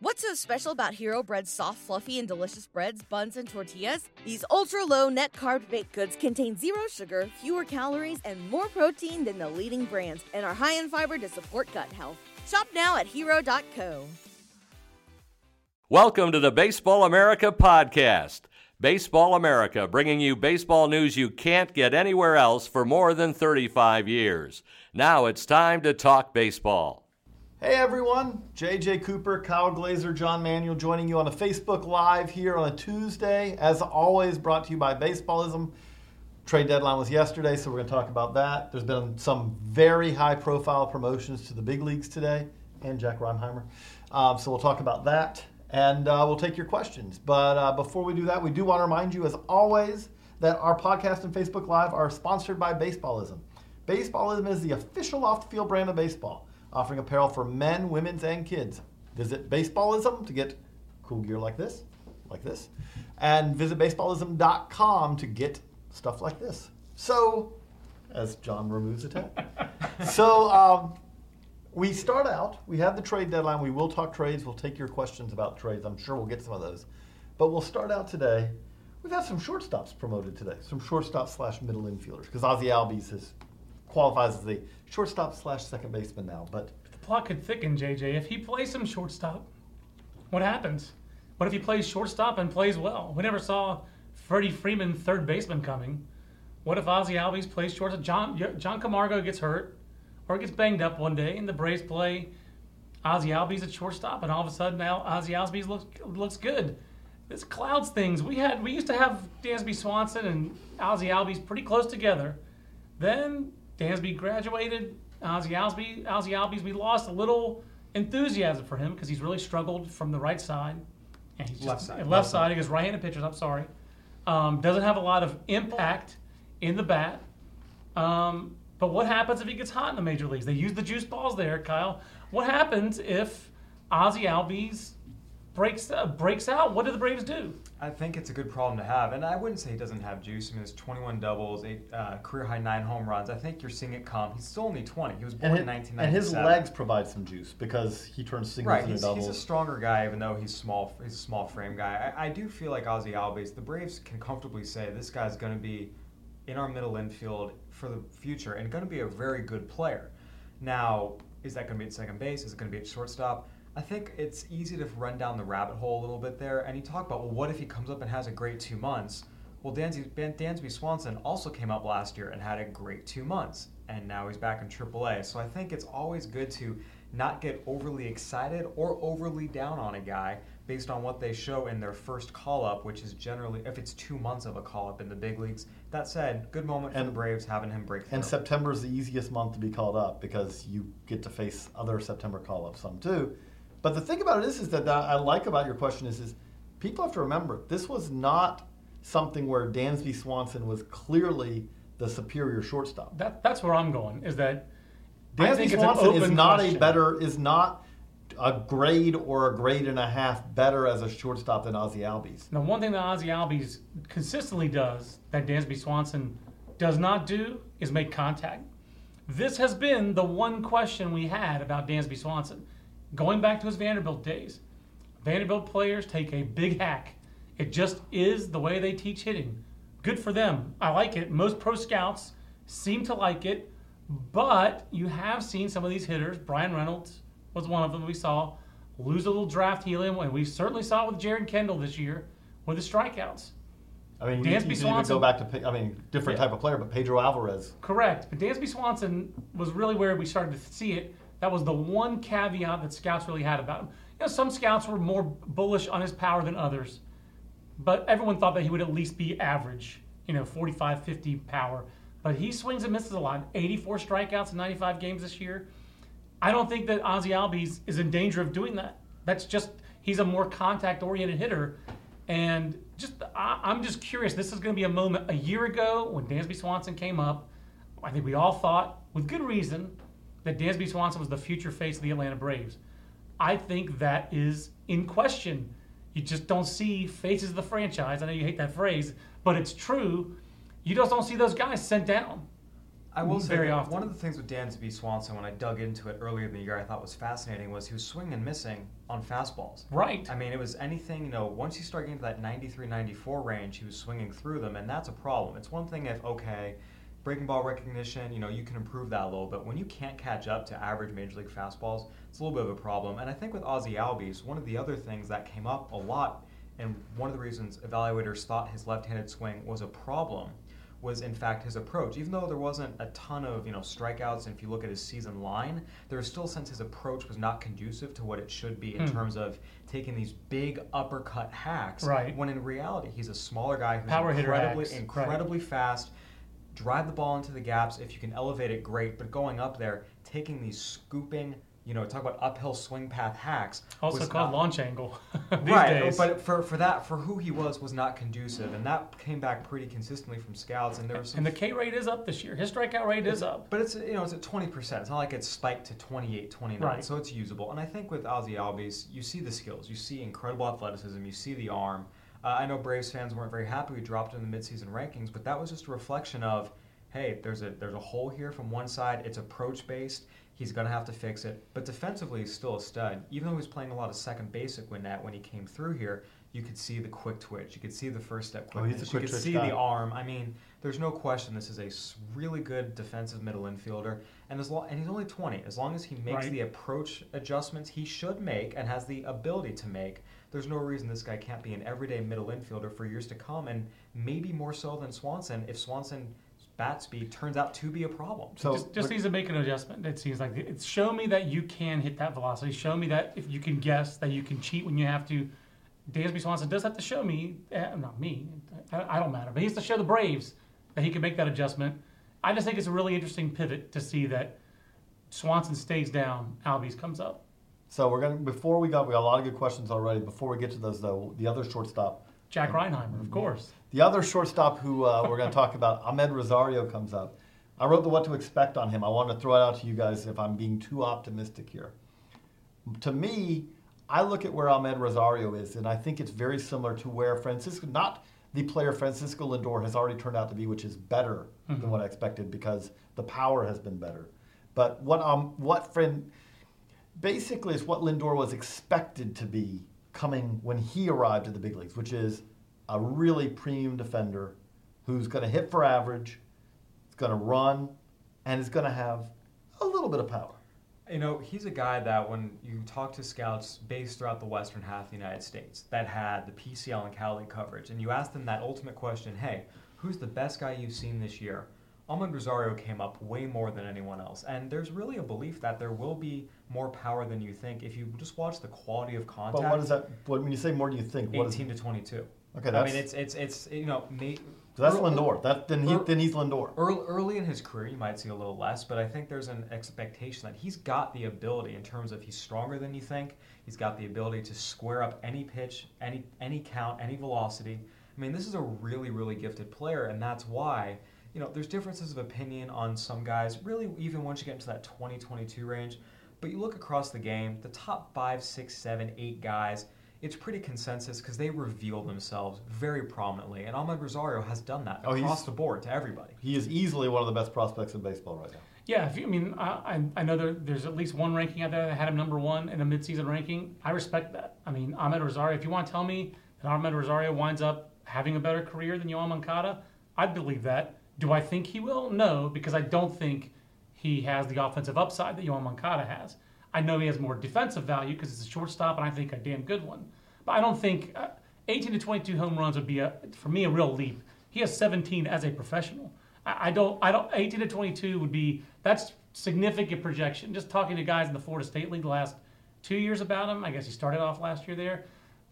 What's so special about Hero Bread's soft, fluffy, and delicious breads, buns, and tortillas? These ultra low net carb baked goods contain zero sugar, fewer calories, and more protein than the leading brands, and are high in fiber to support gut health. Shop now at hero.co. Welcome to the Baseball America podcast. Baseball America, bringing you baseball news you can't get anywhere else for more than 35 years. Now it's time to talk baseball. Hey everyone, JJ Cooper, Kyle Glaser, John Manuel joining you on a Facebook Live here on a Tuesday. As always, brought to you by Baseballism. Trade deadline was yesterday, so we're going to talk about that. There's been some very high profile promotions to the big leagues today, and Jack Reinheimer. Um, so we'll talk about that, and uh, we'll take your questions. But uh, before we do that, we do want to remind you, as always, that our podcast and Facebook Live are sponsored by Baseballism. Baseballism is the official off the field brand of baseball offering apparel for men, women's, and kids. Visit Baseballism to get cool gear like this, like this, and visit baseballism.com to get stuff like this. So, as John removes the tag. so, um, we start out, we have the trade deadline. We will talk trades. We'll take your questions about trades. I'm sure we'll get some of those. But we'll start out today. We've had some shortstops promoted today, some shortstop slash middle infielders, because Ozzie Albies has qualifies as the shortstop slash second baseman now. But the plot could thicken, JJ. If he plays some shortstop, what happens? What if he plays shortstop and plays well? We never saw Freddie Freeman third baseman coming. What if Ozzie Albies plays shortstop? Johan Camargo gets hurt or gets banged up one day, and the Braves play Ozzie Albies at shortstop, and all of a sudden now Ozzie Albies looks looks good. This clouds things. We had we used to have Dansby Swanson and Ozzie Albies pretty close together. Then Dansby graduated. Ozzie Albies, Ozzie Albies, we lost a little enthusiasm for him because he's really struggled from the right side. And he's left side. Left, left side against right-handed pitchers. I'm sorry. Um, doesn't have a lot of impact in the bat. Um, but what happens if he gets hot in the major leagues? They use the juice balls there, Kyle. What happens if Ozzie Albies breaks uh, breaks out? What do the Braves do? I think it's a good problem to have, and I wouldn't say he doesn't have juice. I mean, there's 21 doubles, eight uh, career high nine home runs. I think you're seeing it come. He's still only 20. He was born in 1997. And his legs provide some juice because he turns singles right, into he's, doubles. He's a stronger guy, even though he's small. He's a small frame guy. I, I do feel like Ozzie Albies. The Braves can comfortably say this guy's going to be in our middle infield for the future and going to be a very good player. Now, is that going to be at second base? Is it going to be at shortstop? I think it's easy to run down the rabbit hole a little bit there. And you talk about, well, what if he comes up and has a great two months? Well, Dansby, Dansby Swanson also came up last year and had a great two months, and now he's back in AAA. So I think it's always good to not get overly excited or overly down on a guy based on what they show in their first call up, which is generally if it's two months of a call up in the big leagues. That said, good moment for And- the Braves having him break through. And September is the easiest month to be called up because you get to face other September call ups some too. But the thing about it is, is that I like about your question is, is people have to remember this was not something where Dansby Swanson was clearly the superior shortstop. That, that's where I'm going. Is that Dansby think it's an Swanson is not a better is not a grade or a grade and a half better as a shortstop than Ozzie Albies. Now, one thing that Ozzie Albies consistently does that Dansby Swanson does not do is make contact. This has been the one question we had about Dansby Swanson. Going back to his Vanderbilt days, Vanderbilt players take a big hack. It just is the way they teach hitting. Good for them. I like it. Most pro scouts seem to like it, but you have seen some of these hitters. Bryan Reynolds was one of them we saw lose a little draft helium, and we certainly saw it with Jeren Kendall this year with the strikeouts. I mean, Dansby you, you can even Swanson- go back to I mean different Yeah. type of player, but Pedro Alvarez. Correct. But Dansby Swanson was really where we started to see it. That was the one caveat that scouts really had about him. You know, some scouts were more bullish on his power than others, but everyone thought that he would at least be average, you know, 45, 50 power. But he swings and misses a lot. 84 strikeouts in 95 games this year. I don't think that Ozzie Albies is in danger of doing that. That's just He's a more contact oriented hitter. And just I, I'm just curious. This is going to be a moment. A year ago, when Dansby Swanson came up, I think we all thought, with good reason, that Dansby Swanson was the future face of the Atlanta Braves. I think that is in question. You just don't see faces of the franchise. I know you hate that phrase, but it's true. You just don't see those guys sent down. I will say very often. one of the things with Dansby Swanson, when I dug into it earlier in the year, I thought was fascinating was he was swinging and missing on fastballs. Right. I mean, it was anything, you know, once you start getting to that 93 94 range, he was swinging through them, and that's a problem. It's one thing if, okay, breaking ball recognition, you know, you can improve that a little, but when you can't catch up to average major league fastballs, it's a little bit of a problem. And I think with Ozzie Albies, one of the other things that came up a lot, and one of the reasons evaluators thought his left handed swing was a problem was in fact his approach. Even though there wasn't a ton of you know strikeouts, and if you look at his season line, there was still a sense his approach was not conducive to what it should be in Hmm. terms of taking these big uppercut hacks. Right. When in reality, he's a smaller guy who's Power hitter incredibly right. incredibly fast. Drive the ball into the gaps. If you can elevate it, great. But going up there, taking these scooping, you know, talk about uphill swing path hacks. Also called not- launch angle. these right, days. but for, for that, for who he was, was not conducive, and that came back pretty consistently from scouts. And there was some and the K rate is up this year. His strikeout rate is up. but it's you know it's at twenty percent. It's not like it's spiked to 28, 29, Right. so it's usable. And I think with Ozzie Albies, you see the skills, you see incredible athleticism, you see the arm. Uh, I know Braves fans weren't very happy we dropped him in the midseason rankings, but that was just a reflection of, hey, there's a there's a hole here from one side. It's approach based. He's gonna have to fix it. But defensively, he's still a stud. Even though he was playing a lot of second base at Gwinnett when he came through here, you could see the quick twitch. You could see the first step Oh, he's a quickness. quick you could see guy. the arm. I mean, there's no question this is a really good defensive middle infielder, and as long and he's only 20. As long as he makes Right. the approach adjustments he should make and has the ability to make, there's no reason this guy can't be an everyday middle infielder for years to come, and maybe more so than Swanson if Swanson's bat speed turns out to be a problem. So just just needs to make an adjustment. It seems like it's show me that you can hit that velocity. Show me that if you can guess that you can cheat when you have to. Dansby Swanson does have to show me, eh, not me, I, I don't matter, but he has to show the Braves that he can make that adjustment. I just think it's a really interesting pivot to see that Swanson stays down, Albies comes up. So we're gonna before we got we got a lot of good questions already. Before we get to those though, the other shortstop, Jack Reinheimer, of course. the other shortstop who uh, we're going to talk about, Amed Rosario comes up. I wrote the what to expect on him. I want to throw it out to you guys if I'm being too optimistic here. To me, I look at where Amed Rosario is, and I think it's very similar to where Francisco, not the player Francisco Lindor has already turned out to be, which is better than what I expected because the power has been better. But what um what friend basically is what Lindor was expected to be coming when he arrived at the big leagues, which is a really premium defender who's going to hit for average, is going to run, and is going to have a little bit of power. You know, he's a guy that when you talk to scouts based throughout the western half of the United States that had the PCL and Cal League coverage, and you ask them that ultimate question, hey, who's the best guy you've seen this year? Amed Rosario came up way more than anyone else, and there's really a belief that there will be more power than you think if you just watch the quality of contact. But what is that? What, when you say more, do you think? What is, 18 to 22. Okay, I that's- mean, it's it's it's you know, Nate, so that's ear- Lindor. That then he then he's Lindor. Early, early in his career, you might see a little less, but I think there's an expectation that he's got the ability in terms of he's stronger than you think. He's got the ability to square up any pitch, any any count, any velocity. I mean, this is a really, really gifted player, and that's why you know there's differences of opinion on some guys. Really, even once you get into that 2022 range, but you look across the game, the top five, six, seven, eight guys. It's pretty consensus because they reveal themselves very prominently, and Amed Rosario has done that Oh, he's- across the board to everybody. He is easily one of the best prospects in baseball right now. Yeah, if you, I mean, I, I- I know there, there's at least one ranking out there that had him number one in a midseason ranking. I respect that. I mean, Amed Rosario, if you want to tell me that Amed Rosario winds up having a better career than Yoan Moncada, I'd believe that. Do I think he will? No, because I don't think he has the offensive upside that Yoan Moncada has. I know he has more defensive value because it's a shortstop, and I think a damn good one. But I don't think uh, 18 to 22 home runs would be a, for me a real leap. He has 17 as a professional. I, I don't. I don't. 18 to 22 would be that's significant projection. Just talking to guys in the Florida State League the last two years about him. I guess he started off last year there.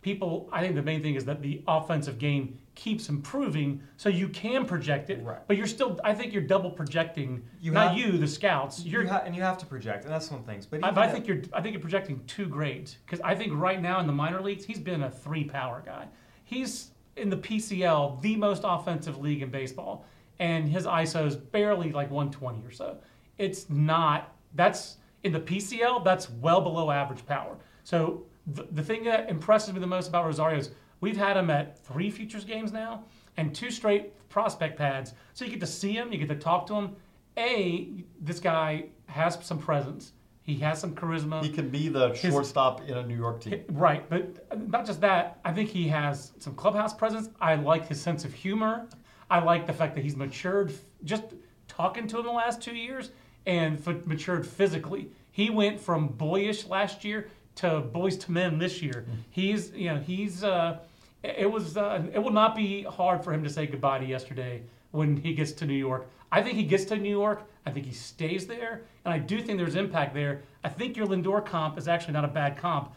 People, I think the main thing is that the offensive game keeps improving, so you can project it. Right. But you're still, I think you're double projecting. You not have- you, the scouts. You're, You ha- and you have to project, and that's one thing. But I, but I think you're. I think you're projecting two grades because I think right now in the minor leagues he's been a three power guy. He's in the PCL, the most offensive league in baseball, and his ISO is barely like 120 or so. It's not. That's in the PCL. That's well below average power. So the, the thing that impresses me the most about Rosario is we've had him at three futures games now and two straight prospect pads. So you get to see him, you get to talk to him. A, this guy has some presence. He has some charisma. He can be the shortstop in a New York team. Right, but uh, not just that. I think he has some clubhouse presence. I like his sense of humor. I like the fact that he's matured. Just talking to him the last two years and f- matured physically. He went from boyish last year to boys to men this year. He's, you know, he's. Uh, it was. Uh, it will not be hard for him to say goodbye to yesterday when he gets to New York. I think he gets to New York. I think he stays there, and I do think there's impact there. I think your Lindor comp is actually not a bad comp.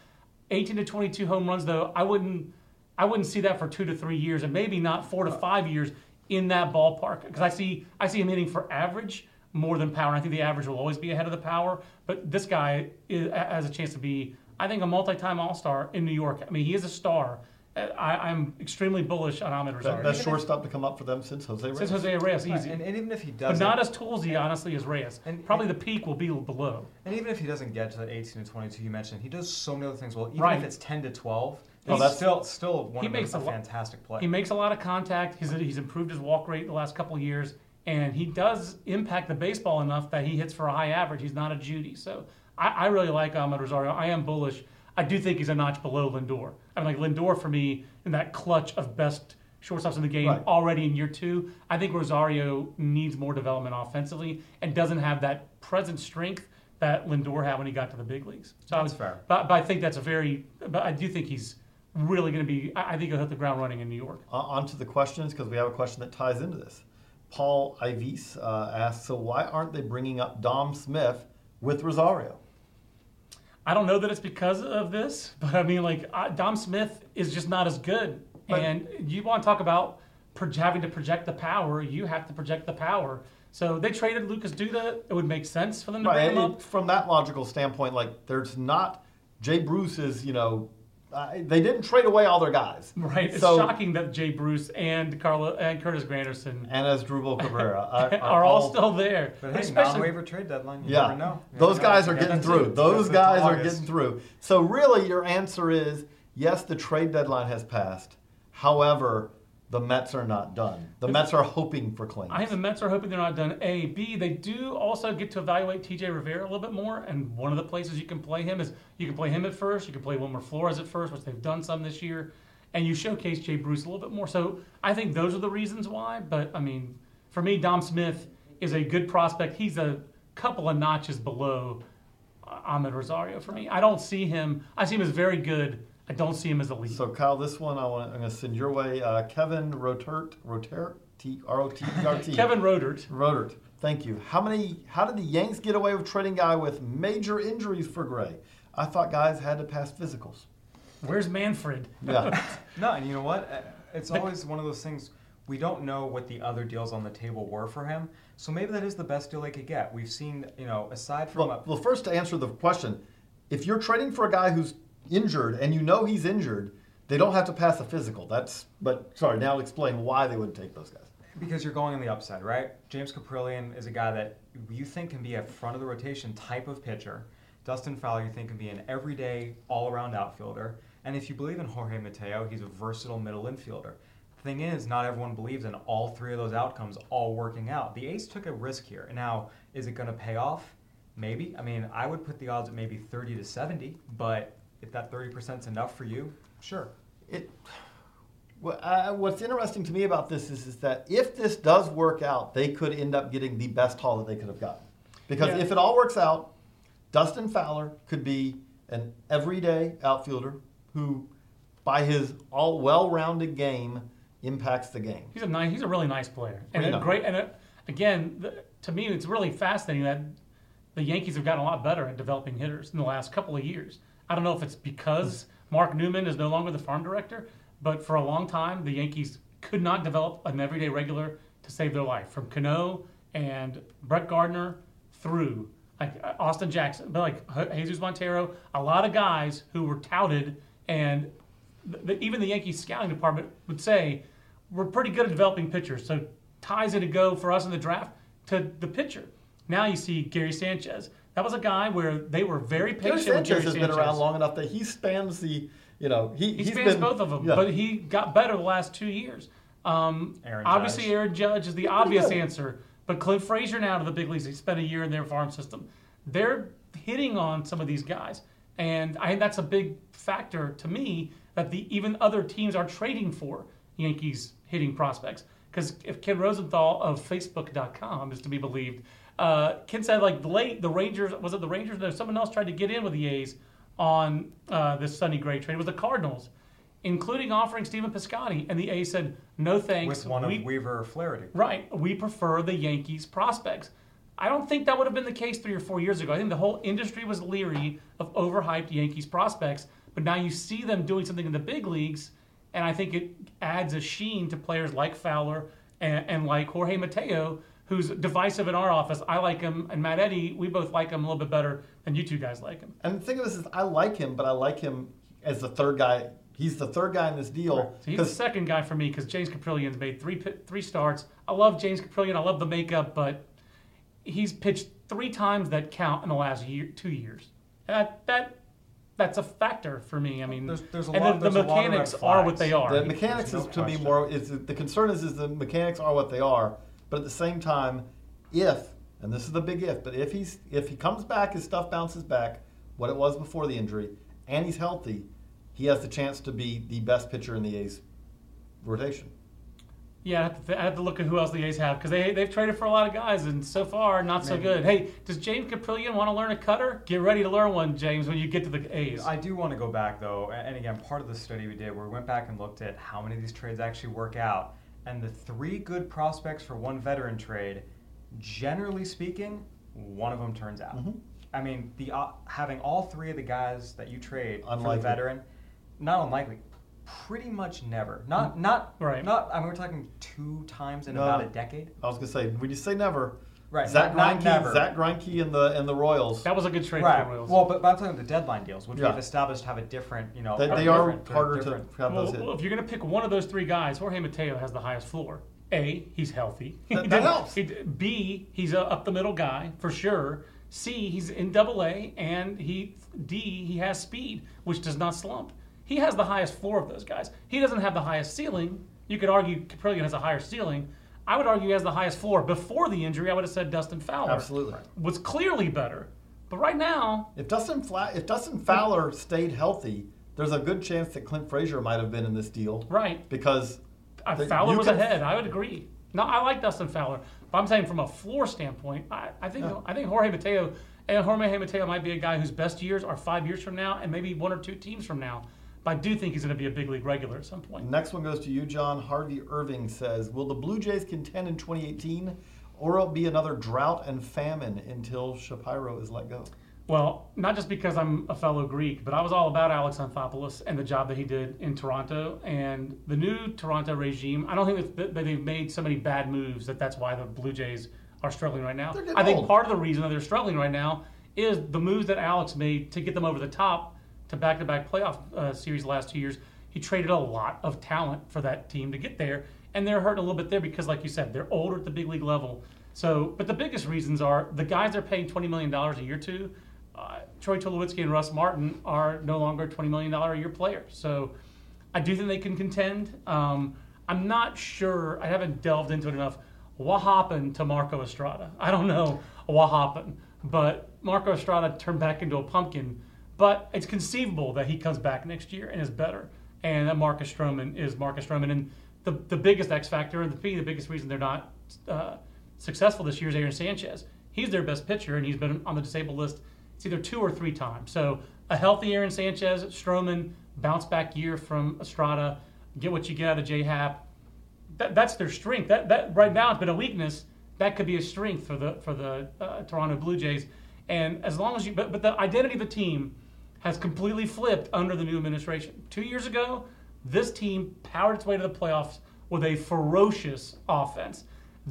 18 to 22 home runs, though, I wouldn't. I wouldn't see that for two to three years, and maybe not four to five years in that ballpark. Because I see, I see him hitting for average more than power. And I think the average will always be ahead of the power. But this guy is, has a chance to be, I think, a multi-time All-Star in New York. I mean, he is a star. I, I'm extremely bullish on Amed Be- Rosario. Best shortstop to come up for them since Jose Reyes. Since Jose Reyes, Right, easy. and, and even if he doesn't, not as toolsy, honestly, as Reyes. And- Probably the peak will be below. and even if he doesn't get to the 18 to 22 you mentioned, he does so many other things well. Even Right. if it's 10 to 12, Oh, that's- still still one He of makes those, a a fantastic play. He makes a lot of contact. He's, he's improved his walk rate the last couple of years, and he does impact the baseball enough that he hits for a high average. He's not a Judy, so I, I really like Amed Rosario. I am bullish. I do think he's a notch below Lindor. I mean, like Lindor for me in that clutch of best shortstops in the game Right. already in year two. I think Rosario needs more development offensively and doesn't have that present strength that Lindor had when he got to the big leagues. So I was, fair. But, but I think that's a very. But I do think he's really going to be. I, I think he'll hit the ground running in New York. Uh, on to the questions because we have a question that ties into this. Paul Ivis uh, asks, so why aren't they bringing up Dom Smith with Rosario? I don't know that it's because of this, but I mean, like uh, Dom Smith is just not as good. But- and you want to talk about pro- having to project the power, you have to project the power. So they traded Lucas Duda. It would make sense for them to Right, bring him up. from that logical standpoint, like there's not Jay Bruce is you know uh, they didn't trade away all their guys, Right. It's So- shocking that Jay Bruce and Carlo and Curtis Granderson And Asdrubal Cabrera are, are, all still there. but hey, Especially- non-waiver trade deadline. You Yeah, never know. You those never guys know. are getting that's through. it. Those That's it. guys are getting through. So really, your answer is yes. The trade deadline has passed. However, the Mets are not done. The Mets are hoping for claims. I think the Mets are hoping they're not done. A, B, they do also get to evaluate TJ Rivera a little bit more. And one of the places you can play him is you can play him at first. You can play Wilmer Flores at first, which they've done some this year. And you showcase Jay Bruce a little bit more. So I think those are the reasons why. But I mean, for me, Dom Smith is a good prospect. He's a couple of notches below uh, Amed Rosario for me. I don't see him. I see him as very good. I don't see him as elite. So Kyle, this one I want I'm going to send your way. Uh, Kevin Rotert, Rotert, T R O T E R T. Kevin Rodert. Rotert. Thank you. How many? How did the Yanks get away with trading guy with major injuries for Gray? I thought guys had to pass physicals. Where's Manfred? Yeah. No, and you know what? Uh, It's always one of those things. We don't know what the other deals on the table were for him, so maybe that is the best deal they could get. We've seen, you know, aside from well, well, first to answer the question, if you're trading for a guy who's injured and you know he's injured, they don't have to pass a physical. That's. But sorry, now explain why they wouldn't take those guys. Because you're going on the upside, right? James Kaprielian is a guy that you think can be a front of the rotation type of pitcher. Dustin Fowler, you think can be an everyday, all around outfielder. And if you believe in Jorge Mateo, he's a versatile middle infielder. The thing is, not everyone believes in all three of those outcomes all working out. The A's took a risk here. Now, is it going to pay off? Maybe. I mean, I would put the odds at maybe 30 to 70, but if that 30% is enough for you, sure. It. What, uh, what's interesting to me about this is, is that if this does work out, they could end up getting the best haul that they could have gotten. Because Yeah. if it all works out, Dustin Fowler could be an everyday outfielder who, by his all well-rounded game, impacts the game. He's a nice. He's a really nice player, and a great. And a, again, the, to me, it's really fascinating that the Yankees have gotten a lot better at developing hitters in the last couple of years. I don't know if it's because Mark Newman is no longer the farm director, but for a long time, the Yankees could not develop an everyday regular to save their life. From Cano and Brett Gardner through like uh, Austin Jackson, but like Jesus Montero, a lot of guys who were touted, and the, even the Yankees scouting department would say we're pretty good at developing pitchers. So ties it to go for us in the draft to the pitcher. Now you see Gary Sanchez. That was a guy where they were very patient. Gary Sanchez with Gary has been around long enough that he spans the, you know, he, He he's spans been, both of them, yeah. but he got better the last two years. Um, Aaron obviously, Judge. Aaron Judge is the obvious good. answer, but Clint Frazier now to the big leagues. He spent a year in their farm system. They're hitting on some of these guys, and I think that's a big factor to me that the even other teams are trading for Yankees hitting prospects. Because if Ken Rosenthal of Facebook.com is to be believed, uh, Ken said like the late the Rangers was it the Rangers? No, someone else tried to get in with the A's on uh, this Sonny Gray trade. It was the Cardinals, including offering Stephen Piscotty, and the A's said no thanks. with one We- of Weaver or Flaherty. Right. We prefer the Yankees prospects. I don't think that would have been the case three or four years ago. I think the whole industry was leery of overhyped Yankees prospects, but now you see them doing something in the big leagues, and I think it adds a sheen to players like Fowler and, and like Jorge Mateo, who's divisive in our office. I like him, and Matt Eddy, we both like him a little bit better than you two guys like him. And the thing of this is, I like him, but I like him as the third guy. He's the third guy in this deal. So he's the 'cause- second guy for me because James Kaprielian's made three three starts. I love James Caprillian. I love the makeup, but he's pitched three times that count in the last year, two years. That that that's a factor for me. I mean, There's- there's a and lot- the, the there's a lot of mechanics are what they are. The mechanics There's is no to me more. Is the concern is is the mechanics are what they are, but at the same time, if and this is the big if, but if he's if he comes back, his stuff bounces back, what it was before the injury, and he's healthy, he has the chance to be the best pitcher in the A's rotation. Yeah, I have, to th- I have to look at who else the A's have because they they've traded for a lot of guys and so far not so good. Hey, does James Kaprielian want to learn a cutter? Get ready to learn one, James, when you get to the A's. I do want to go back though, and again, part of the study we did, where we went back and looked at how many of these trades actually work out, and the three good prospects for one veteran trade, generally speaking, one of them turns out. Mm-hmm. I mean, the uh, having all three of the guys that you trade for a veteran, not unlikely. Pretty much never. Not not Right. Not. I mean, we're talking two times in No. about a decade. I was gonna say when you say never, Right, Zach not- not Greinke, never. Zach Greinke and the and the Royals. that was a good trade Right. for the Royals. Well, but, but I'm talking the deadline deals, which Yeah. we've established have a different, you know, They, are they are different. They're harder different. to have Well, those hit. well, if you're going to pick one of those three guys, Jorge Mateo has the highest floor. A, he's healthy. That- He that helps. he d- B, he's a up the middle guy for sure. C, he's in Double A, and he D, he has speed, which does not slump. He has the highest floor of those guys. He doesn't have the highest ceiling. You could argue Kaprielian has a higher ceiling. I would argue he has the highest floor. Before the injury, I would have said Dustin Fowler Absolutely. was clearly better. But right now, If Dustin Fla- if Dustin Fowler stayed healthy, there's a good chance that Clint Frazier might have been in this deal. right, Because Uh, the- Fowler was can- ahead. I would agree. No, I like Dustin Fowler, but I'm saying from a floor standpoint, I, I think I think Jorge Mateo and Jorge Mateo might be a guy whose best years are five years from now, and maybe one or two teams from now. But I do think he's going to be a big league regular at some point. Next one goes to you, John. Harvey Irving says, "Will the Blue Jays contend in 2018, or will be another drought and famine until Shapiro is let go?" Well, not just because I'm a fellow Greek, but I was all about Alex Anthopoulos and the job that he did in Toronto and the new Toronto regime. I don't think that, that they've made so many bad moves that that's why the Blue Jays are struggling right now. I think old. part of the reason that they're struggling right now is the moves that Alex made to get them over the top to back-to-back playoff uh, series last two years. He traded a lot of talent for that team to get there, and they're hurting a little bit there because, like you said, they're older at the big league level. So, but the biggest reasons are the guys they're paying twenty million dollars a year to. Uh, Troy Tulowitzki and Russ Martin are no longer twenty million dollar a year players. So, I do think they can contend. Um, I'm not sure. I haven't delved into it enough. What happened to Marco Estrada? I don't know what happened, but Marco Estrada turned back into a pumpkin. But it's conceivable that he comes back next year and is better, and that Marcus Stroman is Marcus Stroman. And the the biggest X factor, and the the biggest reason they're not uh, successful this year is Aaron Sanchez. He's their best pitcher, and he's been on the disabled list. It's either two or three times. So a healthy Aaron Sanchez, Stroman, bounce back year from Estrada, get what you get out of J Hap. That, that's their strength. That that right now it's been a weakness. That could be a strength for the for the uh, Toronto Blue Jays. And as long as you, but, but the identity of the team, has completely flipped under the new administration. Two years ago, this team powered its way to the playoffs with a ferocious offense.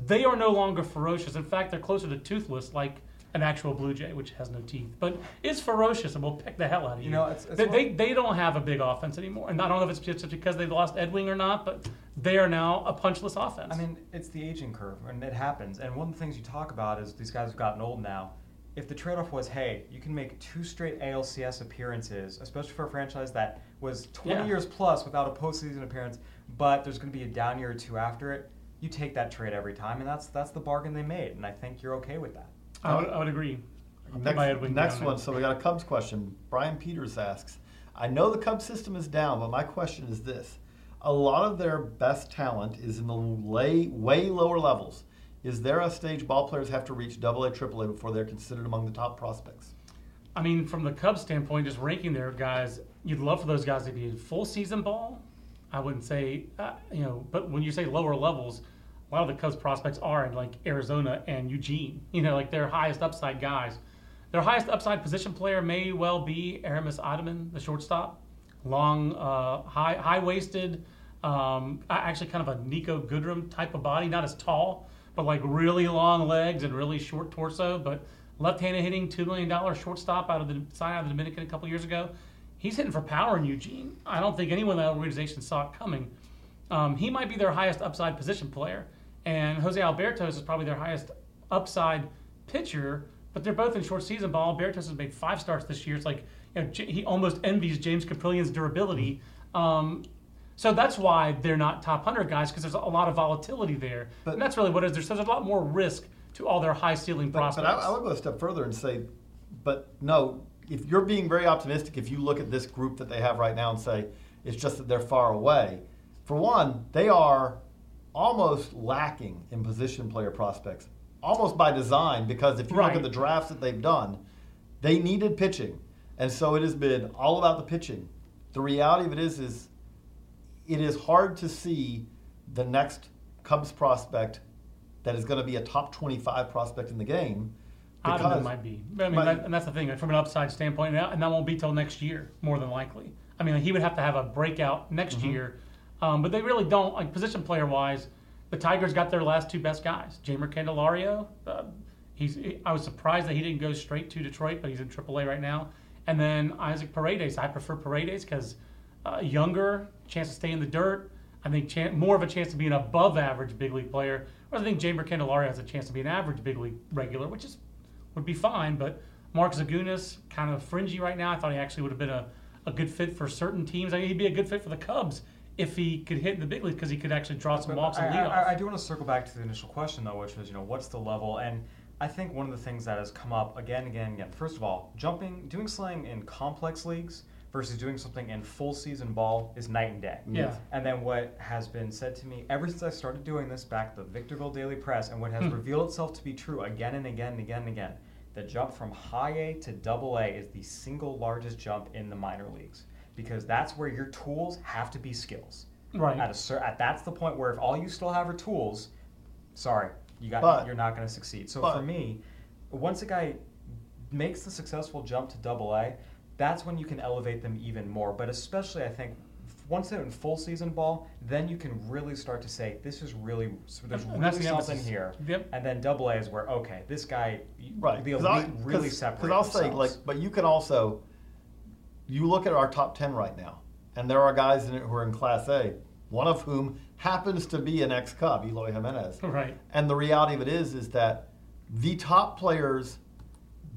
They are no longer ferocious. In fact, they're closer to toothless, like an actual blue jay, which has no teeth, but is ferocious and will pick the hell out of you. You know, it's- it's they, they, they don't have a big offense anymore, and I don't know if it's just because they've lost Edwin or not, but they are now a punchless offense. I mean, it's the aging curve, and it happens. And one of the things you talk about is these guys have gotten old now. If the trade-off was, hey, you can make two straight ALCS appearances, especially for a franchise that was 20 Yeah. years plus without a postseason appearance, but there's going to be a down year or two after it, you take that trade every time, and that's that's the bargain they made. And I think you're okay with that. I would, I would agree. I'll put my Next, Edwin next one. So we got a Cubs question. Brian Peters asks, I know the Cubs system is down, but my question is this: A lot of their best talent is in the lay, way lower levels. Is there a stage ball players have to reach Double A, Triple A before they're considered among the top prospects? I mean, from the Cubs standpoint, just ranking their guys, you'd love for those guys to be full season ball. I wouldn't say, uh, you know, but when you say lower levels, a lot of the Cubs prospects are in like Arizona and Eugene. You know, like their highest upside guys. Their highest upside position player may well be Aramis Ademan, the shortstop. Long, uh, high, high waisted, um, actually kind of a Niko Goodrum type of body, not as tall, but like really long legs and really short torso. But left-handed hitting, two million dollar shortstop out of the signed out of the Dominican a couple years ago. He's hitting for power in Eugene. I don't think anyone in that organization saw it coming. Um, he might be their highest upside position player, and Jose Albertos is probably their highest upside pitcher. But they're both in short season ball. Albertos has made five starts this year. It's like you know, he almost envies James Kaprielian's durability. Um, so that's why they're not top hundred guys because there's a lot of volatility there, But- and that's really what it is. There's, there's a lot more risk to all their high ceiling But, prospects. but I, I would go a step further and say, but no, if you're being very optimistic, if you look at this group that they have right now and say it's just that they're far away, for one, they are almost lacking in position player prospects, almost by design, because if you look at the drafts that they've done, they needed pitching. And so it has been all about the pitching. The reality of it is, is it is hard to see the next Cubs prospect that is going to be a top 25 prospect in the game. Ademan might be. I mean, But- that, and that's the thing from an upside standpoint, and that, and that won't be till next year, more than likely. I mean, he would have to have a breakout next Mm-hmm. year, um, but they really don't. Like position player wise, the Tigers got their last two best guys, Jeimer Candelario. Uh, he's. I was surprised that he didn't go straight to Detroit, but he's in AAA right now. And then Isaac Paredes. I prefer Paredes because uh, younger, chance to stay in the dirt. I think chan- more of a chance to be an above average big league player. Whereas I think Jeimer Candelario has a chance to be an average big league regular, which is would be fine. But Mark Zagunis, kind of fringy right now. I thought he actually would have been a, a good fit for certain teams. I mean, he'd be a good fit for the Cubs if he could hit in the big league because he could actually draw some walks and lead I, I off. do want to circle back to the initial question though, which was, you know, what's the level? And I think one of the things that has come up again, and again, and again. First of all, jumping, doing slang in complex leagues versus doing something in full season ball is night and day. Yeah. And then what has been said to me ever since I started doing this back the Victorville Daily Press, and what has Hmm. revealed itself to be true again and again and again and again, the jump from high A to double A is the single largest jump in the minor leagues because that's where your tools have to be skills. Right. At a cer- at that's the point where if all you still have are tools, sorry, you got But- you're not going to succeed. So but- for me, once a guy makes the successful jump to double A, that's when you can elevate them even more. But especially, I think once they're in full season ball, then you can really start to say this is really so there's And really the something here. Yep. And then double A is where okay, this guy Right. the 'Cause elite I- really 'cause- separate. Because I'll say, like, but you can also, you look at our top 10 right now, and there are guys in it who are in Class A, one of whom happens to be an ex Cub, Eloy Jimenez. Right. And the reality of it is, is that the top players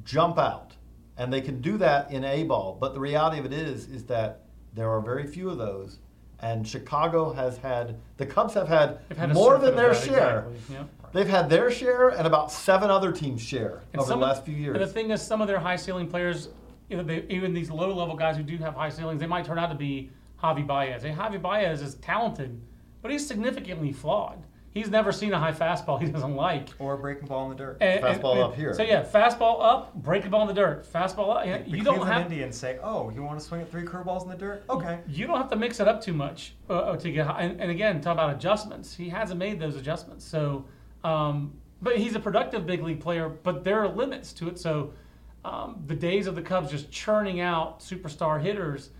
jump out, and they can do that in A ball. But the reality of it is, is that there are very few of those. And Chicago has had, the Cubs have had, had more than their that, share. exactly, yep. They've had their share and about seven other teams' share And over the last few years. And the thing is, some of their high ceiling players, you know, they, even these low level guys who do have high ceilings, they might turn out to be Javi Baez. And Javi Baez is talented, but he's significantly flawed. He's never seen a high fastball he doesn't like. or a breaking ball in the dirt. And- and- Fastball and- up here. So yeah, fastball up, breaking ball in the dirt. Fastball up. The You don't have Indians say, "Oh, you want to swing at three curveballs in the dirt? Okay." you don't have to mix it up too much uh, to get high. And, and again, talk about adjustments. He hasn't made those adjustments. So, um, but he's a productive big league player. But there are limits to it. So, um, the days of the Cubs just churning out superstar hitters,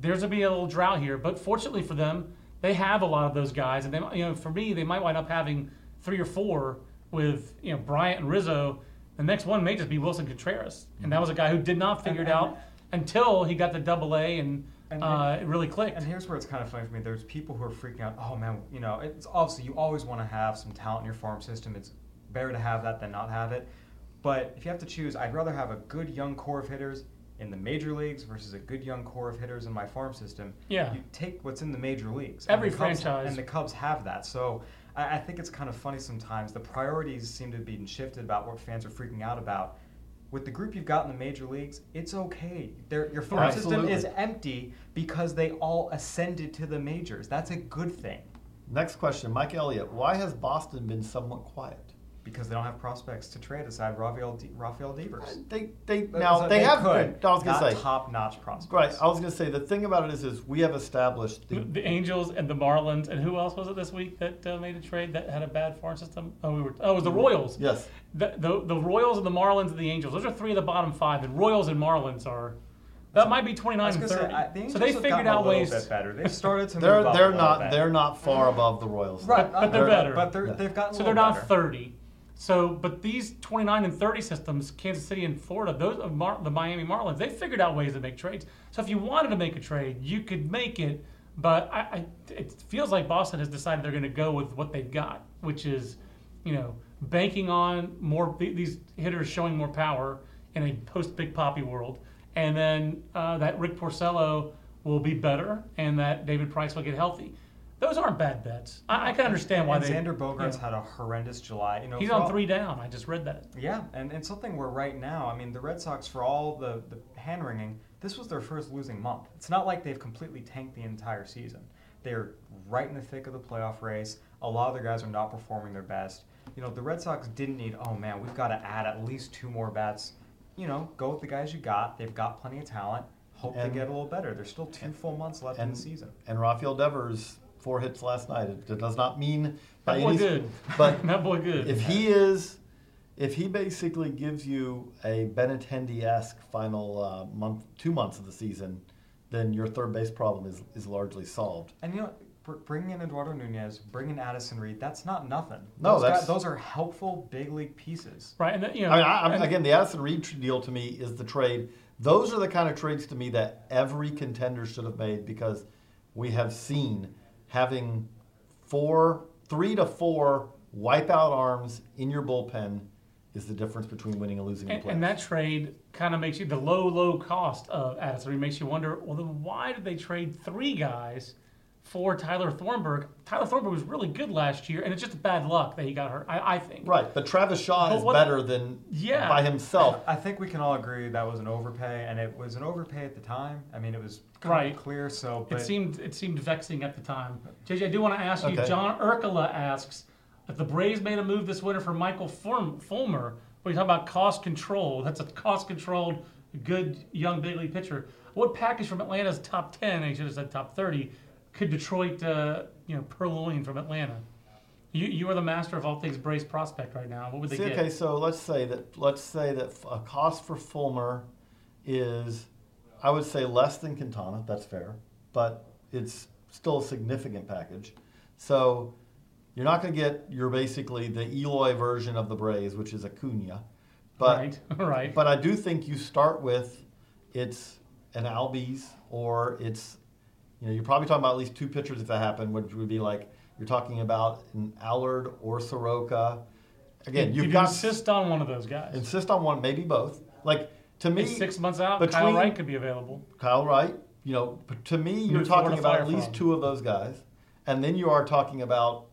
there's gonna be a little drought here. But fortunately for them, they have a lot of those guys, and they, you know, for me, they might wind up having three or four with you know Bryant and Rizzo. The next one may just be Willson Contreras, and that was a guy who did not figure it And- out until he got the Double A, and, And- uh, it really clicked. And here's where it's kind of funny for me. There's people who are freaking out. Oh man, you know, it's obviously you always want to have some talent in your farm system. It's better to have that than not have it. But if you have to choose, I'd rather have a good young core of hitters in the major leagues versus a good young core of hitters in my farm system. Yeah. You take what's in the major leagues. Every and the Cubs- franchise- and the Cubs have that. So I, I think it's kind of funny sometimes. The priorities seem to be shifted about what fans are freaking out about. With the group you've got in the major leagues, it's okay. Their, your farm system is empty because they all ascended to the majors. That's a good thing Next question, Mike Elliott. Why has Boston been somewhat quiet? Because they don't have prospects to trade aside Rafael, De- Rafael Devers. They they But- now so they, have could, been. I was gonna say top-notch prospects. right. I was gonna say the thing about it is is we have established the the Angels and the Marlins, and who else was it this week that uh, made a trade that had a bad farm system? Oh, we were. Oh, it was the Royals. yes. The, the the Royals and the Marlins and the Angels. Those are three of the bottom five. The Royals and Marlins are. That might be 29 was and 30. say, I, the so they have figured out a ways. bit better. They've started to. They're move up they're little not bit. they're not far above the Royals. right, but they're better. But they're, Yeah. they've gotten. a So they're not better. 30. So, but these 29 and 30 systems, Kansas City and Florida, those of Mar- the Miami Marlins, they figured out ways to make trades. So if you wanted to make a trade, you could make it. But I, I, it feels like Boston has decided they're going to go with what they've got, which is, you know, banking on more these hitters showing more power in a post Big Poppy world, and then uh, that Rick Porcello will be better, and that David Price will get healthy. Those aren't bad bets. I, I can understand why and they. Xander Bogaerts yeah. had a horrendous July. You know, He's on all- three down. I just read that. Yeah, and, and something where right now, I mean, the Red Sox, for all the, the hand wringing, this was their first losing month. It's not like they've completely tanked the entire season. They're right in the thick of the playoff race. A lot of their guys are not performing their best. You know, the Red Sox didn't need, oh man, we've got to add at least two more bats. You know, go with the guys you got. They've got plenty of talent. Hope And- they get a little better. There's still two full months left in the season. and Rafael Devers four hits last night. It, it does not mean by That boy any good. but that boy good. if he is if he basically gives you a Benintendi-esque final uh, month two months of the season, then your third base problem is, is largely solved. And you know, bringing in Eduardo Nunez, bringing in Addison Reed, that's not nothing. No, those, that's- guys, those are helpful big league pieces. right, and then, you know, I mean, I, I'm, and- again, the Addison Reed deal to me is the trade. Those are the kind of trades to me that every contender should have made because we have seen having four, three to four wipeout arms in your bullpen is the difference between winning and losing in and, and that trade kind of makes you the low, low cost of Addison makes you wonder. Well, then why did they trade three guys for Tyler Thornburg? Tyler Thornburg was really good last year, and it's just bad luck that he got hurt. I, I think. Right, but Travis Shaw But is what- better than Yeah. by himself. I think we can all agree that was an overpay, and it was an overpay at the time. I mean, it was kind Right. of clear. So, but It seemed it seemed vexing at the time. JJ, I do want to ask you. John Urkala asks if the Braves made a move this winter for Michael Fulm- Fulmer. We talk about cost control. That's a cost controlled, good young big league pitcher. What package from Atlanta's top ten? I should have said top thirty. Could Detroit, uh, you know, purloin from Atlanta? You you are the master of all things Braves prospect right now. What would they See, get? okay, so let's say that let's say that a cost for Fulmer is, I would say less than Quintana. That's fair, but it's still a significant package. So you're not going to get your basically the Eloy version of the Braves, which is Acuna, but right, right. but I do think you start with it's an Albies or it's you know you're probably talking about at least two pitchers if that happened, which would be like you're talking about an Allard or Soroka. Again, you've got insist on one of those guys. insist on one, maybe both. Like to me, It's six months out. Kyle Wright could be available. Kyle Wright. You know, to me, you're Move talking about at least from. two of those guys, and then you are talking about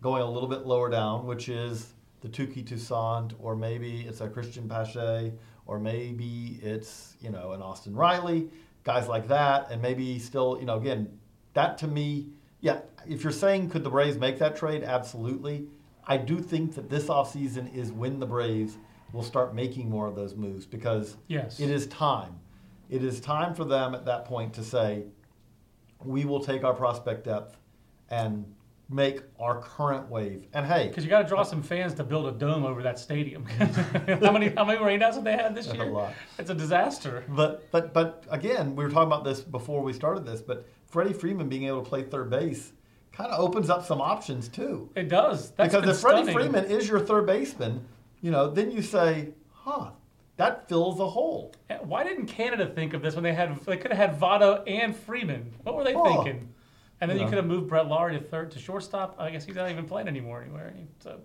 going a little bit lower down, which is the Touki Toussaint, or maybe it's a Cristian Pache, or maybe it's you know an Austin Riley, guys like that, and maybe still you know again that to me, yeah. If you're saying could the Braves make that trade, absolutely. I do think that this offseason is when the Braves will start making more of those moves because Yes. it is time. It is time for them at that point to say, we will take our prospect depth and make our current wave. And hey, Because you got to draw some fans to build a dome over that stadium. how many how many rainouts have they had this A year? lot. It's a disaster. But but but again, we were talking about this before we started this. But Freddie Freeman being able to play third base kind of opens up some options too. It does. That's because if Freddie stunning. Freeman is your third baseman, you know, then you say, huh, that fills a hole. Why didn't Canada think of this when they had they could have had Votto and Freeman? What were they Oh. thinking? And then you could have moved Brett Lawrie to third to shortstop. I guess he's not even playing anymore anywhere. So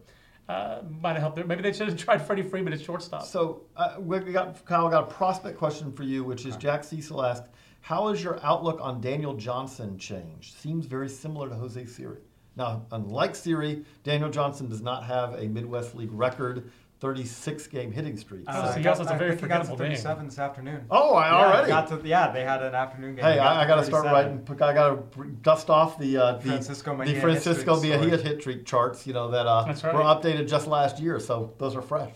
uh, might have helped. There. Maybe they should have tried Freddie Freeman at shortstop. So uh, we we got Kyle got a prospect question for you, which is Jack Cecil asked, "How has your outlook on Daniel Johnson changed? Seems very similar to Jose Siri." Now, unlike Siri, Daniel Johnson does not have a Midwest League record 36 game hitting streak. Oh, So- so I he got- also has a I very think he got to forgettable name. 37 this afternoon. oh, I Yeah, already. got to, yeah, they had an afternoon game. Hey, got I, I got to start writing. I got to dust off the uh, the Francisco the Mejia hit Francisco streak Mejia story. hit streak charts. You know that uh, right. were updated just last year, so those are fresh.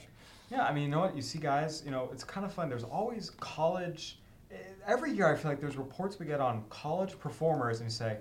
Yeah, I mean, you know what? You see guys, you know, it's kind of fun. There's always college. eh, Every year, I feel like there's reports we get on college performers, and you say,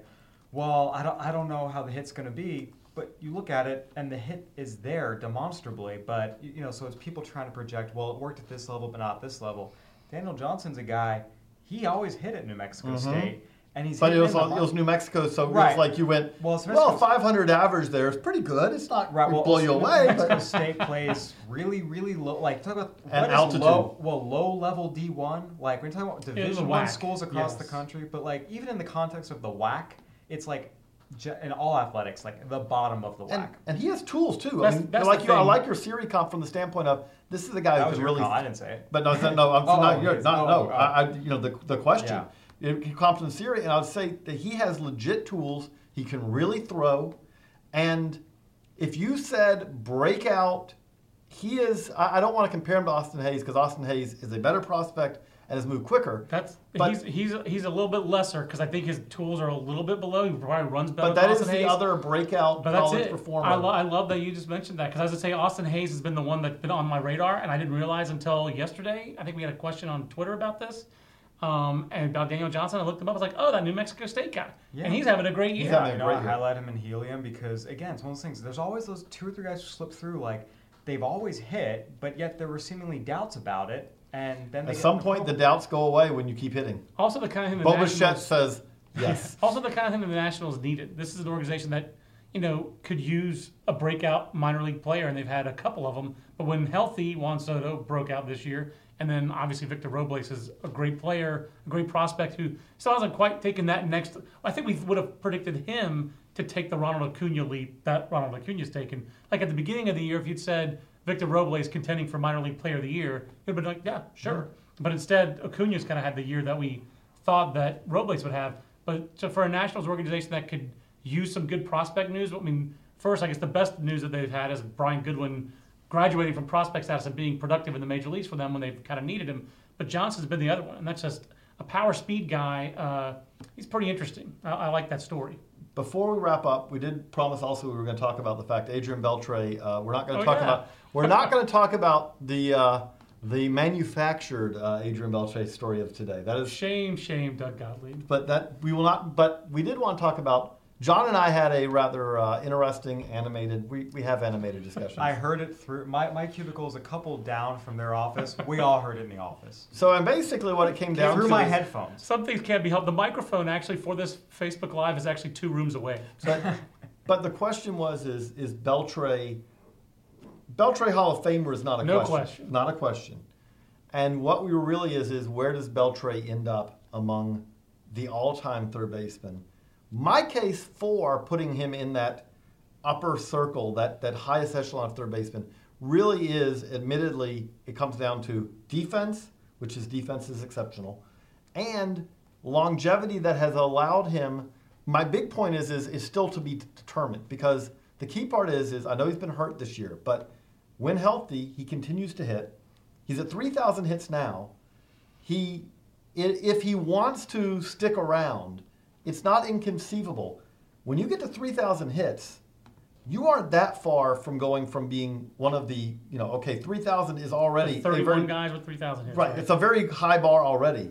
well, I don't, I don't know how the hit's going to be. But you look at it, and the hit is there demonstrably. But, you know, so it's people trying to project, well, it worked at this level, but not this level. Daniel Johnson's a guy, he always hit at New Mexico State. And he's Mm-hmm. But it was, the it was New Mexico, so Right. like you went, Well, well, 500 average there is pretty good. It's not Right, well, blow you away, Mexico but State plays really, really low. Like talk about And what is altitude. low. Well, low level D one. Like we're talking about Division one schools across yes. the country, but like even in the context of the WAC, it's like in all athletics, like the bottom of the WAC. and, and he has tools too. That's- I mean, that's like the you, I like your Siri comp from the standpoint of this is the guy that who was can really. call. I didn't say it. But no, no, no I'm Oh, not yours. Not, Oh, no, oh. I, I, you know, the, the question. Yeah. He comps in Siri, and I would say that he has legit tools. He can really throw, and if you said breakout, he is. I, I don't want to compare him to Austin Hays because Austin Hays is a better prospect and has moved quicker. That's But- he's he's he's a little bit lesser because I think his tools are a little bit below. He probably runs better. But than that is Austin the Hays. other breakout But that's college it. performer. I, lo- I love that you just mentioned that because I was going to say Austin Hays has been the one that's been on my radar, and I didn't realize until yesterday. I think we had a question on Twitter about this, um, and about Daniel Johnson. I looked him up. I was like, oh, that New Mexico State guy, Yeah. and he's having a great year. He's having you know, I year. highlight him in helium because again, it's one of those things. There's always those two or three guys who slip through. Like they've always hit, but yet there were seemingly doubts about it, and then At some point, the doubts go away when you keep hitting. Also, the kind of thing the Bo Nationals, says yes. also the kind of thing that the Nationals needed. This is an organization that you know could use a breakout minor league player, and they've had a couple of them. But when healthy, Juan Soto broke out this year, and then obviously Victor Robles is a great player, a great prospect who still hasn't quite taken that next. I think we would have predicted him to take the Ronald Acuna leap that Ronald Acuna's taken. Like at the beginning of the year, if you'd said Victor Robles contending for minor league player of the year, you'd have been like, yeah, sure. But instead, Acuna's kind of had the year that we thought that Robles would have. But so for a Nationals organization that could use some good prospect news, I mean, first, I guess the best news that they've had is Brian Goodwin graduating from prospect status and being productive in the major leagues for them when they've kind of needed him. But Johnson's been the other one, and that's just a power speed guy. Uh, he's pretty interesting. I, I like that story. Before we wrap up, we did promise also we were going to talk about the fact Adrian Beltre. Uh, we're not going to Oh, talk yeah. about. We're not going to talk about the uh, the manufactured uh, Adrian Beltre story of today. That is, Shame, shame, Doug Gottlieb. but that we will not. But we did want to talk about. John and I had a rather uh, interesting animated. We, we have animated discussions. I heard it through my, my cubicle is a couple down from their office. We all heard it in the office. so, and basically, what it came down through to my is- headphones. Some things can't be helped. The microphone actually for this Facebook Live is actually two rooms away. But, but the question was: Is is Beltray Beltre Hall of Famer is not a No question. question. Not a question. And what we were really is is where does Beltre end up among the all-time third baseman? My case for putting him in that upper circle, that that highest echelon of third baseman, really is admittedly it comes down to defense, which his defense is exceptional, and longevity that has allowed him. My big point is is is still to be determined because the key part is is I know he's been hurt this year, but when healthy, he continues to hit. He's at 3,000 hits now. He, if he wants to stick around, it's not inconceivable. When you get to 3,000 hits, you aren't that far from going from being one of the, you know, okay, 3,000 is already a 31 very- guys with 3,000 hits. Right, it's a very high bar already.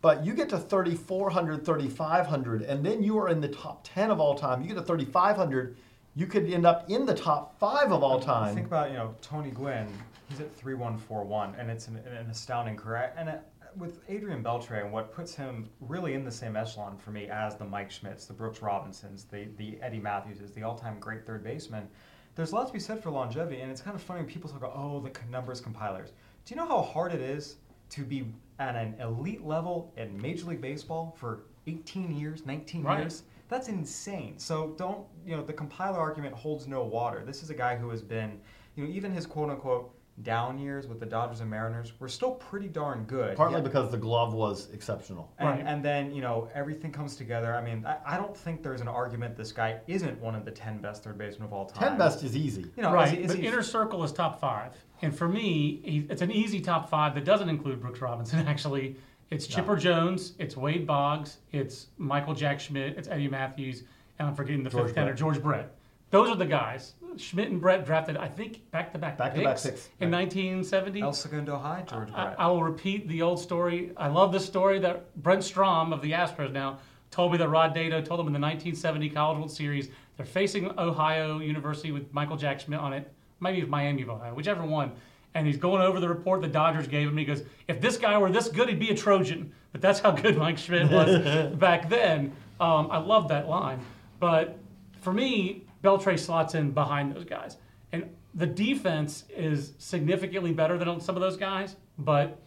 But you get to 3,400, 3,500, and then you are in the top 10 of all time. You get to 3,500, you could end up in the top five of all time. Think about you know Tony Gwynn. He's at three one four one, and it's an, an astounding career. And it, with Adrian Beltre, and what puts him really in the same echelon for me as the Mike Schmidts, the Brooks Robinsons, the the Eddie Mathewses, the all-time great third baseman. There's a lot to be said for longevity, and it's kind of funny when people talk about oh the numbers compilers. Do you know how hard it is to be at an elite level in Major League Baseball for 18 years, 19 Right. years? That's insane. So don't, you know, the compiler argument holds no water. This is a guy who has been, you know, even his quote unquote down years with the Dodgers and Mariners were still pretty darn good. Partly Yeah. because the glove was exceptional. And, Right. and then, you know, everything comes together. I mean, I, I don't think there's an argument this guy isn't one of the 10 best third basemen of all time. 10 best is easy. You know, right, is is but he- inner circle is top five, and for me, he, it's an easy top five that doesn't include Brooks Robinson. Actually, it's Chipper Jones, it's Wade Boggs, it's Michael Jack Schmidt, it's Eddie Mathews, and I'm forgetting the George fifth tenor, George Brett. Those are the guys. Schmidt and Brett drafted, I think, back to back Back-to-back picks picks, in right. 1970. El Segundo High, George I, Brett. I will repeat the old story. I love this story that Brent Strom of the Astros now told me that Rod Dedeaux told him in the 1970 College World Series they're facing Ohio University with Michael Jack Schmidt on it. Maybe it's Miami of Ohio, whichever one. And he's going over the report the Dodgers gave him. He goes, "If this guy were this good, he'd be a Trojan." But that's how good Mike Schmidt was back then. Um, I love that line. But for me, Beltre slots in behind those guys. And the defense is significantly better than some of those guys, but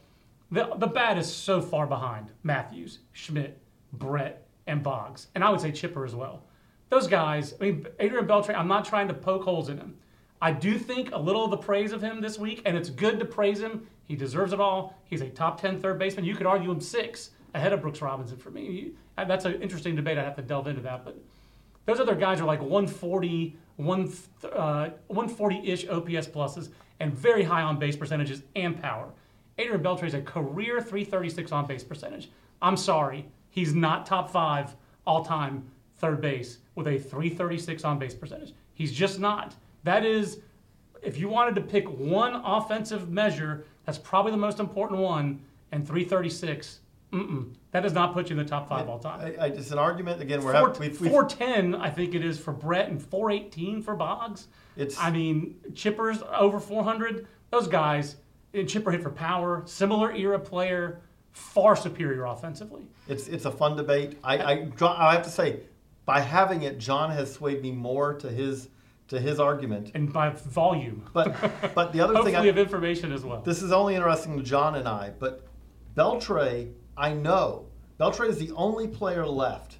the, the bat is so far behind Mathews, Schmidt, Brett, and Boggs. And I would say Chipper as well. Those guys, I mean, Adrian Beltre, I'm not trying to poke holes in him. I do think a little of the praise of him this week, and it's good to praise him. He deserves it all. He's a top 10 third baseman. You could argue him six ahead of Brooks Robinson for me. That's an interesting debate. I'd have to delve into that. But those other guys are like 140, one, uh, 140-ish OPS pluses and very high on base percentages and power. Adrian Beltre is a career 336 on base percentage. I'm sorry, he's not top five all time third base with a 336 on base percentage. He's just not. That is, if you wanted to pick one offensive measure, that's probably the most important one, and 336. Mm-mm. That does not put you in the top five all time. I, I, it's an argument, again, we're Four, having. we've- we've- 410, I think it is for Brett, and 418 for Boggs. It's- I mean, Chipper's over 400. Those guys, and Chipper hit for power, similar era player, far superior offensively. It's it's a fun debate. I, I I have to say, by having it, John has swayed me more to his to his argument. And by volume, But but the other thing hopefully I, of information as well. this is only interesting to John and I, but Beltre, I know Beltre is the only player left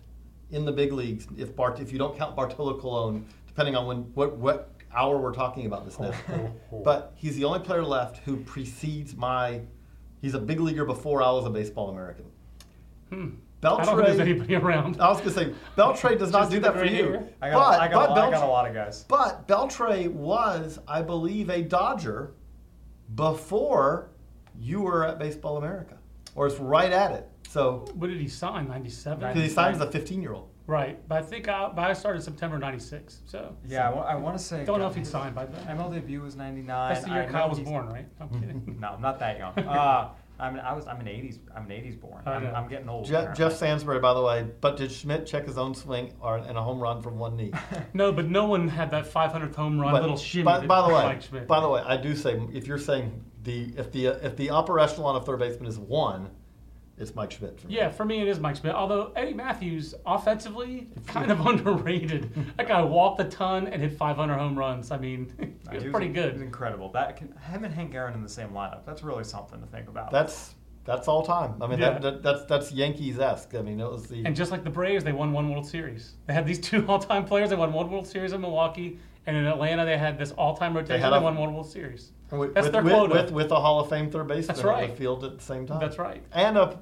in the big leagues if Bart if you don't count Bartolo Colon, depending on when what what hour we're talking about this now. but he's the only player left who precedes my. He's a big leaguer before I was a baseball American. Hmm. I don't think there's anybody around. I was gonna say Beltre does not do that for right you. here. I got, but, I, got, but I got a lot of guys. but Beltre was, I believe, a Dodger before you were at Baseball America, or it's right at it. So What did he sign? 97? because he signed as a 15-year-old. Right. But I think I, but I started September 96. So Yeah, I, want to say. don't know if he'd signed by then. ML debut was '99. That's the year I Kyle was born, right? I'm kidding. No, I'm not that young. Uh, I'm, I was. I'm an '80s. I'm an '80s born. I I'm. I'm getting old. Jeff, apparently. Jeff Sansbury, by the way, but did Schmidt check his own swing or, and a home run from one knee? No, but no one had that 500th home run, But- little shimmy. by, by the way, Mike Schmidt by the way, I do say if you're saying the if the if the upper echelon of third baseman is one, it's Mike Schmidt. For me. Yeah, for me it is Mike Schmidt. Although Eddie Mathews, offensively, kind of underrated. That guy walked a ton and hit 500 home runs. I mean, he was He pretty He was good. incredible. That can, him and Hank Aaron in the same lineup. That's really something to think about. That's that's all time. I mean, Yeah. that, that, that's that's Yankees esque. I mean, it was the And just like the Braves, they won one World Series. They had these two all-time players. They won one World Series in Milwaukee, and in Atlanta they had this all-time rotation. had They, a- won one World Series. With, That's with, their quota. with with a Hall of Fame third baseman That's on the field at the same time. That's right. And a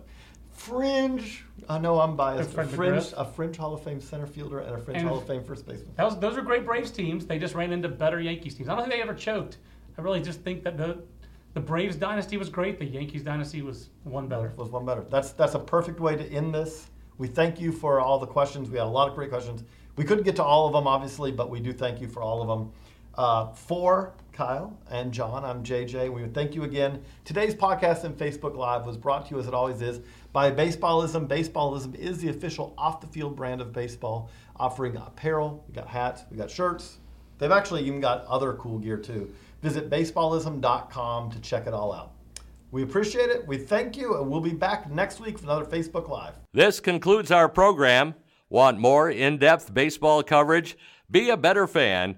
fringe. I know I'm biased. A fringe, a fringe Hall of Fame center fielder and a fringe And- Hall of Fame first baseman. Was, those are great Braves teams. They just ran into better Yankees teams. I don't think they ever choked. I really just think that the the Braves dynasty was great. The Yankees dynasty was one better. Was one better. That's that's a perfect way to end this. We thank you for all the questions. We had a lot of great questions. We couldn't get to all of them, obviously, but we do thank you for all of them. Uh, for Kyle and John, I'm JJ. We thank you again. Today's podcast and Facebook Live was brought to you, as it always is, by Baseballism. Baseballism is the official off the field brand of baseball, offering apparel. We got hats, we got shirts. They've actually even got other cool gear too. Visit baseballism.com to check it all out. We appreciate it. We thank you, and we'll be back next week for another Facebook Live. This concludes our program. Want more in depth baseball coverage? Be a better fan.